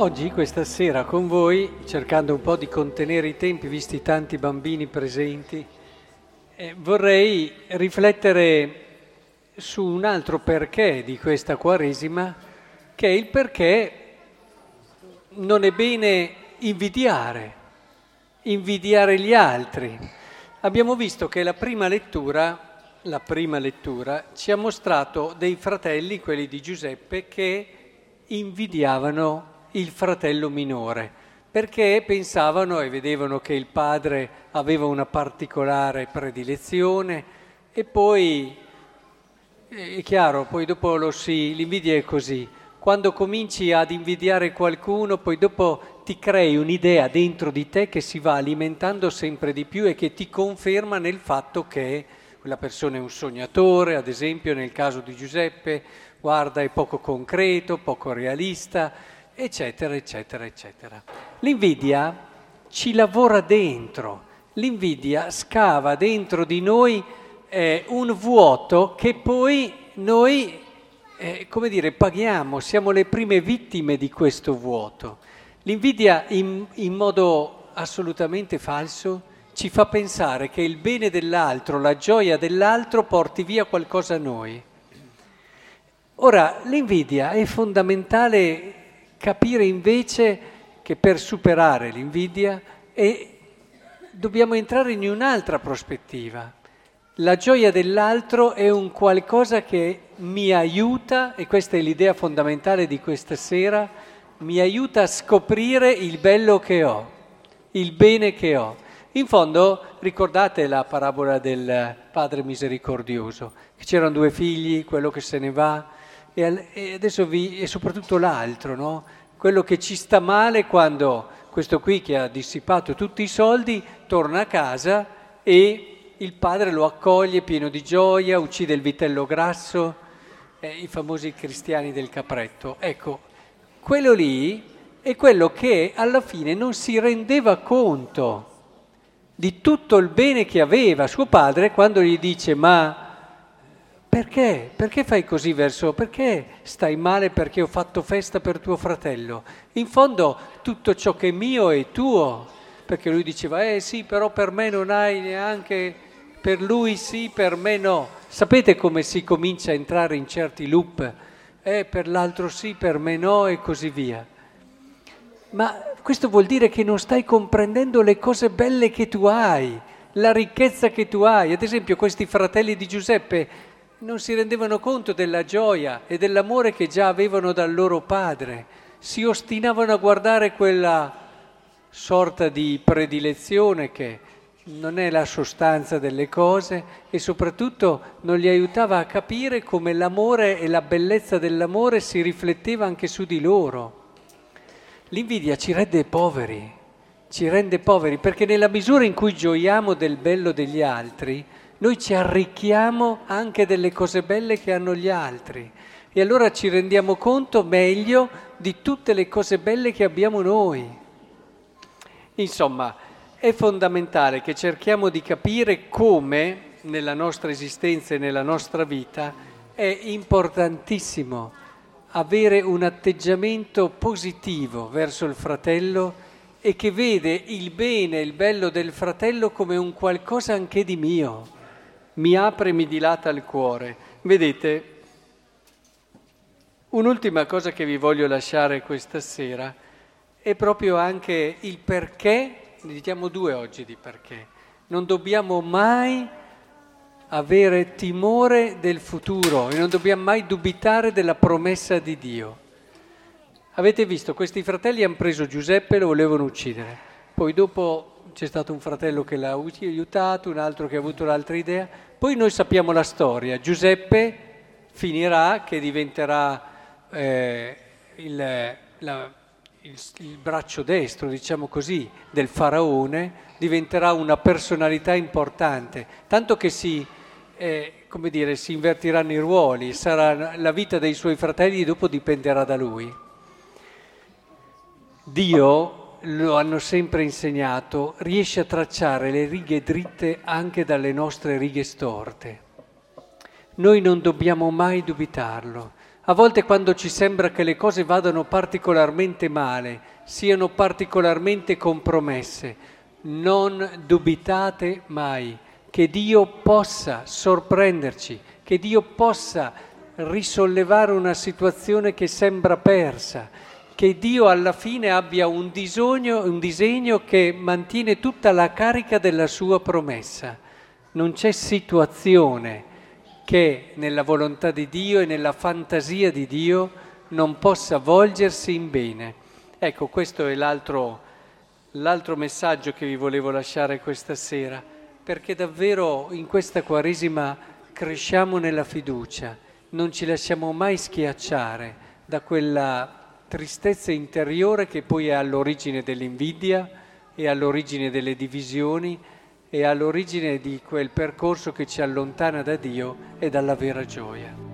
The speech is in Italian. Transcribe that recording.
Oggi, questa sera, con voi, cercando un po' di contenere i tempi, visti i tanti bambini presenti, eh, vorrei riflettere su un altro perché di questa Quaresima, che è il perché non è bene invidiare, invidiare gli altri. Abbiamo visto che la prima lettura, la prima lettura ci ha mostrato dei fratelli, quelli di Giuseppe, che invidiavano il fratello minore, perché pensavano e vedevano che il padre aveva una particolare predilezione e poi, è chiaro, poi dopo lo si, l'invidia è così, quando cominci ad invidiare qualcuno, poi dopo ti crei un'idea dentro di te che si va alimentando sempre di più e che ti conferma nel fatto che quella persona è un sognatore, ad esempio nel caso di Giuseppe, guarda, è poco concreto, poco realista, eccetera, eccetera, eccetera. L'invidia ci lavora dentro, l'invidia scava dentro di noi eh, un vuoto che poi noi, eh, come dire, paghiamo, siamo le prime vittime di questo vuoto. L'invidia in, in modo assolutamente falso ci fa pensare che il bene dell'altro, la gioia dell'altro porti via qualcosa a noi. Ora, l'invidia è fondamentale capire invece che per superare l'invidia e dobbiamo entrare in un'altra prospettiva. La gioia dell'altro è un qualcosa che mi aiuta, e questa è l'idea fondamentale di questa sera, mi aiuta a scoprire il bello che ho, il bene che ho. In fondo ricordate la parabola del padre misericordioso, che c'erano due figli, quello che se ne va, e adesso vi, e soprattutto l'altro, no? Quello che ci sta male quando questo qui che ha dissipato tutti i soldi torna a casa e il padre lo accoglie pieno di gioia, uccide il vitello grasso, eh, i famosi cristiani del capretto. Ecco, quello lì è quello che alla fine non si rendeva conto di tutto il bene che aveva suo padre quando gli dice ma perché? Perché fai così verso? Perché stai male perché ho fatto festa per tuo fratello? In fondo tutto ciò che è mio è tuo. Perché lui diceva, eh sì, però per me non hai neanche, per lui sì, per me no. Sapete come si comincia a entrare in certi loop? Eh, per l'altro sì, per me no e così via. Ma questo vuol dire che non stai comprendendo le cose belle che tu hai, la ricchezza che tu hai. Ad esempio questi fratelli di Giuseppe non si rendevano conto della gioia e dell'amore che già avevano dal loro padre, si ostinavano a guardare quella sorta di predilezione che non è la sostanza delle cose e soprattutto non li aiutava a capire come l'amore e la bellezza dell'amore si rifletteva anche su di loro. L'invidia ci rende poveri, ci rende poveri perché nella misura in cui gioiamo del bello degli altri, noi ci arricchiamo anche delle cose belle che hanno gli altri e allora ci rendiamo conto meglio di tutte le cose belle che abbiamo noi. Insomma, è fondamentale che cerchiamo di capire come nella nostra esistenza e nella nostra vita è importantissimo avere un atteggiamento positivo verso il fratello e che vede il bene e il bello del fratello come un qualcosa anche di mio mi apre e mi dilata il cuore. Vedete, un'ultima cosa che vi voglio lasciare questa sera è proprio anche il perché, ne diciamo due oggi di perché. Non dobbiamo mai avere timore del futuro e non dobbiamo mai dubitare della promessa di Dio. Avete visto, questi fratelli hanno preso Giuseppe e lo volevano uccidere. Poi dopo c'è stato un fratello che l'ha aiutato, un altro che ha avuto l'altra idea. Poi noi sappiamo la storia. Giuseppe finirà che diventerà eh, il, la, il, il, braccio destro, diciamo così, del faraone, diventerà una personalità importante, tanto che si, eh, dire, si invertiranno i ruoli, sarà la vita dei suoi fratelli dopo dipenderà da lui. Dio lo hanno sempre insegnato, riesce a tracciare le righe dritte anche dalle nostre righe storte. Noi non dobbiamo mai dubitarlo. A volte quando ci sembra che le cose vadano particolarmente male, siano particolarmente compromesse, non dubitate mai che Dio possa sorprenderci, che Dio possa risollevare una situazione che sembra persa, che Dio alla fine abbia un disegno, un disegno che mantiene tutta la carica della sua promessa. Non c'è situazione che nella volontà di Dio e nella fantasia di Dio non possa volgersi in bene. Ecco, questo è l'altro, l'altro messaggio che vi volevo lasciare questa sera, perché davvero in questa Quaresima cresciamo nella fiducia, non ci lasciamo mai schiacciare da quella tristezza interiore che poi è all'origine dell'invidia e all'origine delle divisioni e all'origine di quel percorso che ci allontana da Dio e dalla vera gioia.